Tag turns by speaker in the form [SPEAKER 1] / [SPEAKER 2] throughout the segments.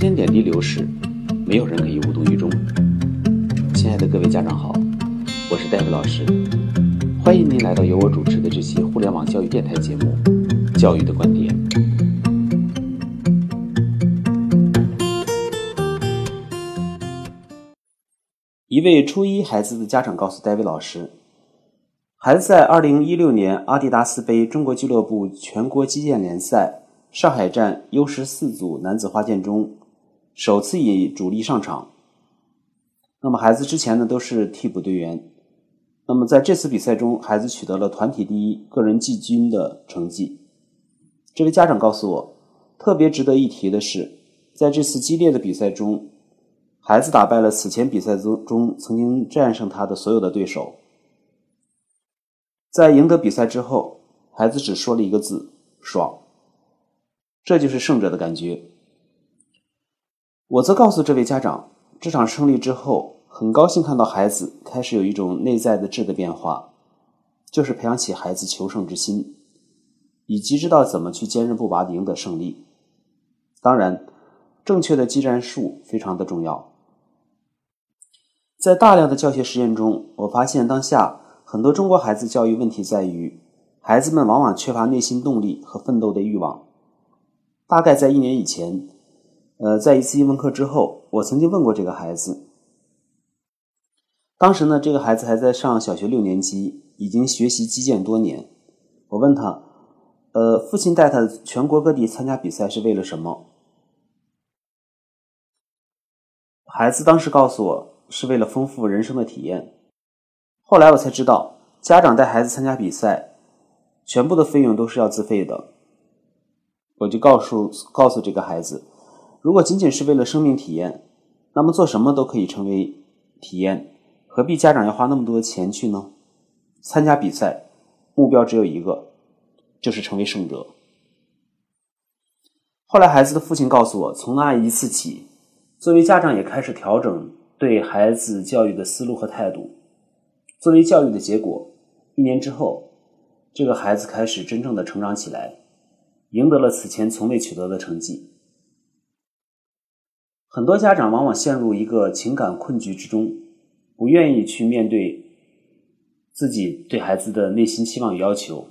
[SPEAKER 1] 间点滴流逝，没有人可以无动于衷。亲爱的各位家长好，我是戴维老师，欢迎您来到由我主持的这期互联网教育电台节目《教育的观点》。一位初一孩子的家长告诉戴维老师，孩子在2016年阿迪达斯杯中国俱乐部全国击剑联赛上海站 U 十四组男子花剑中，首次以主力上场。那么孩子之前呢都是替补队员。那么在这次比赛中，孩子取得了团体第一、个人季军的成绩。这位家长告诉我，特别值得一提的是，在这次激烈的比赛中，孩子打败了此前比赛中中曾经战胜他的所有的对手。在赢得比赛之后，孩子只说了一个字：爽。这就是胜者的感觉。我则告诉这位家长，这场胜利之后，很高兴看到孩子开始有一种内在的质的变化，就是培养起孩子求胜之心，以及知道怎么去坚韧不拔的赢得胜利。当然，正确的技战术非常的重要。在大量的教学实验中，我发现当下很多中国孩子教育问题在于，孩子们往往缺乏内心动力和奋斗的欲望。大概在一年以前，呃，在一次英文课之后，我曾经问过这个孩子。当时呢，这个孩子还在上小学六年级，已经学习击剑多年。我问他，呃，父亲带他全国各地参加比赛是为了什么？孩子当时告诉我，是为了丰富人生的体验。后来我才知道，家长带孩子参加比赛，全部的费用都是要自费的。我就告诉告诉这个孩子，如果仅仅是为了生命体验，那么做什么都可以成为体验，何必家长要花那么多钱去呢？参加比赛，目标只有一个，就是成为胜者。后来孩子的父亲告诉我，从那一次起，作为家长也开始调整对孩子教育的思路和态度。作为教育的结果，一年之后，这个孩子开始真正的成长起来。赢得了此前从未取得的成绩。很多家长往往陷入一个情感困局之中，不愿意去面对自己对孩子的内心期望与要求，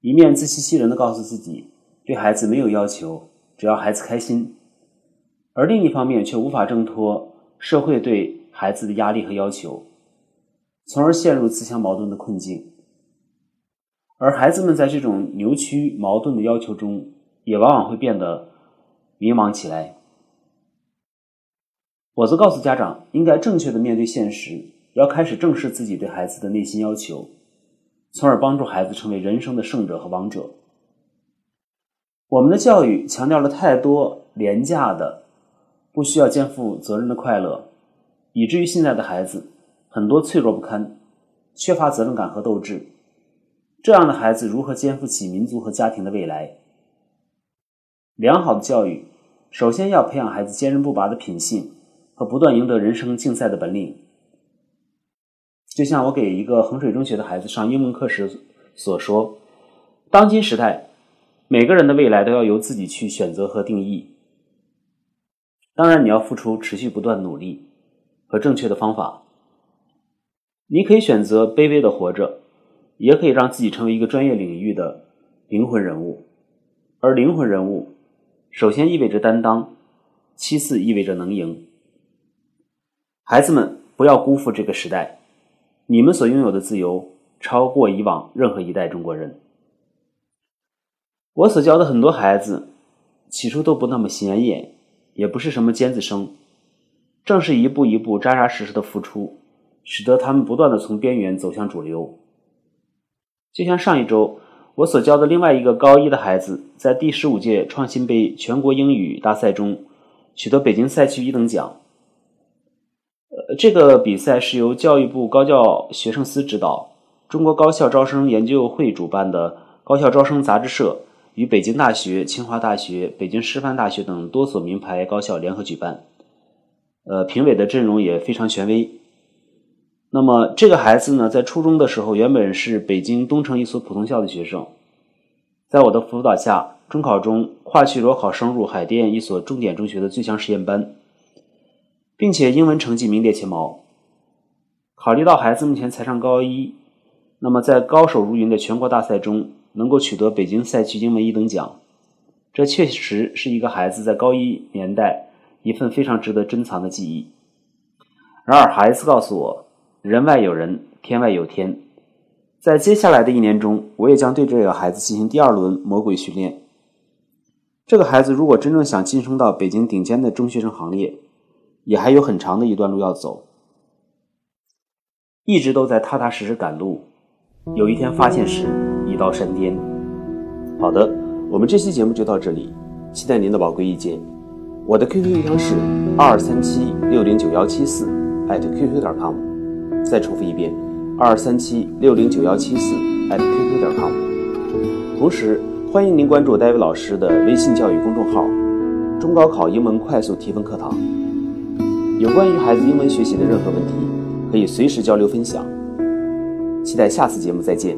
[SPEAKER 1] 一面自欺欺人的告诉自己对孩子没有要求，只要孩子开心，而另一方面却无法挣脱社会对孩子的压力和要求，从而陷入自相矛盾的困境。而孩子们在这种扭曲矛盾的要求中，也往往会变得迷茫起来。我则告诉家长，应该正确的面对现实，要开始正视自己对孩子的内心要求，从而帮助孩子成为人生的胜者和王者。我们的教育强调了太多廉价的、不需要肩负责任的快乐，以至于现在的孩子很多脆弱不堪，缺乏责任感和斗志。这样的孩子如何肩负起民族和家庭的未来？良好的教育首先要培养孩子坚韧不拔的品性和不断赢得人生竞赛的本领。就像我给一个衡水中学的孩子上英文课时所说：“当今时代，每个人的未来都要由自己去选择和定义。当然，你要付出持续不断努力和正确的方法。你可以选择卑微的活着。”也可以让自己成为一个专业领域的灵魂人物，而灵魂人物首先意味着担当，其次意味着能赢。孩子们，不要辜负这个时代，你们所拥有的自由超过以往任何一代中国人。我所教的很多孩子，起初都不那么显眼，也不是什么尖子生，正是一步一步扎扎实实的付出，使得他们不断的从边缘走向主流。就像上一周我所教的另外一个高一的孩子，在第十五届创新杯全国英语大赛中取得北京赛区一等奖。这个比赛是由教育部高教学生司指导，中国高校招生研究会主办的高校招生杂志社与北京大学、清华大学、北京师范大学等多所名牌高校联合举办。呃，评委的阵容也非常权威。那么这个孩子呢，在初中的时候，原本是北京东城一所普通校的学生，在我的辅导下，中考中跨区裸考升入海淀一所重点中学的最强实验班，并且英文成绩名列前茅。考虑到孩子目前才上高一，那么在高手如云的全国大赛中能够取得北京赛区英文一等奖，这确实是一个孩子在高一年代一份非常值得珍藏的记忆。然而，孩子告诉我，人外有人，天外有天。在接下来的一年中，我也将对这个孩子进行第二轮魔鬼训练。这个孩子如果真正想晋升到北京顶尖的中学生行列，也还有很长的一段路要走。一直都在踏踏实实赶路，有一天发现时已到山巅。好的，我们这期节目就到这里，期待您的宝贵意见。我的 QQ 邮箱是二三七六零九幺七四艾特 QQ 点 com，再重复一遍。二三七六零九幺七四 @QQ 点 com，同时欢迎您关注戴维老师的微信教育公众号“中高考英文快速提分课堂”。有关于孩子英文学习的任何问题，可以随时交流分享。期待下次节目再见。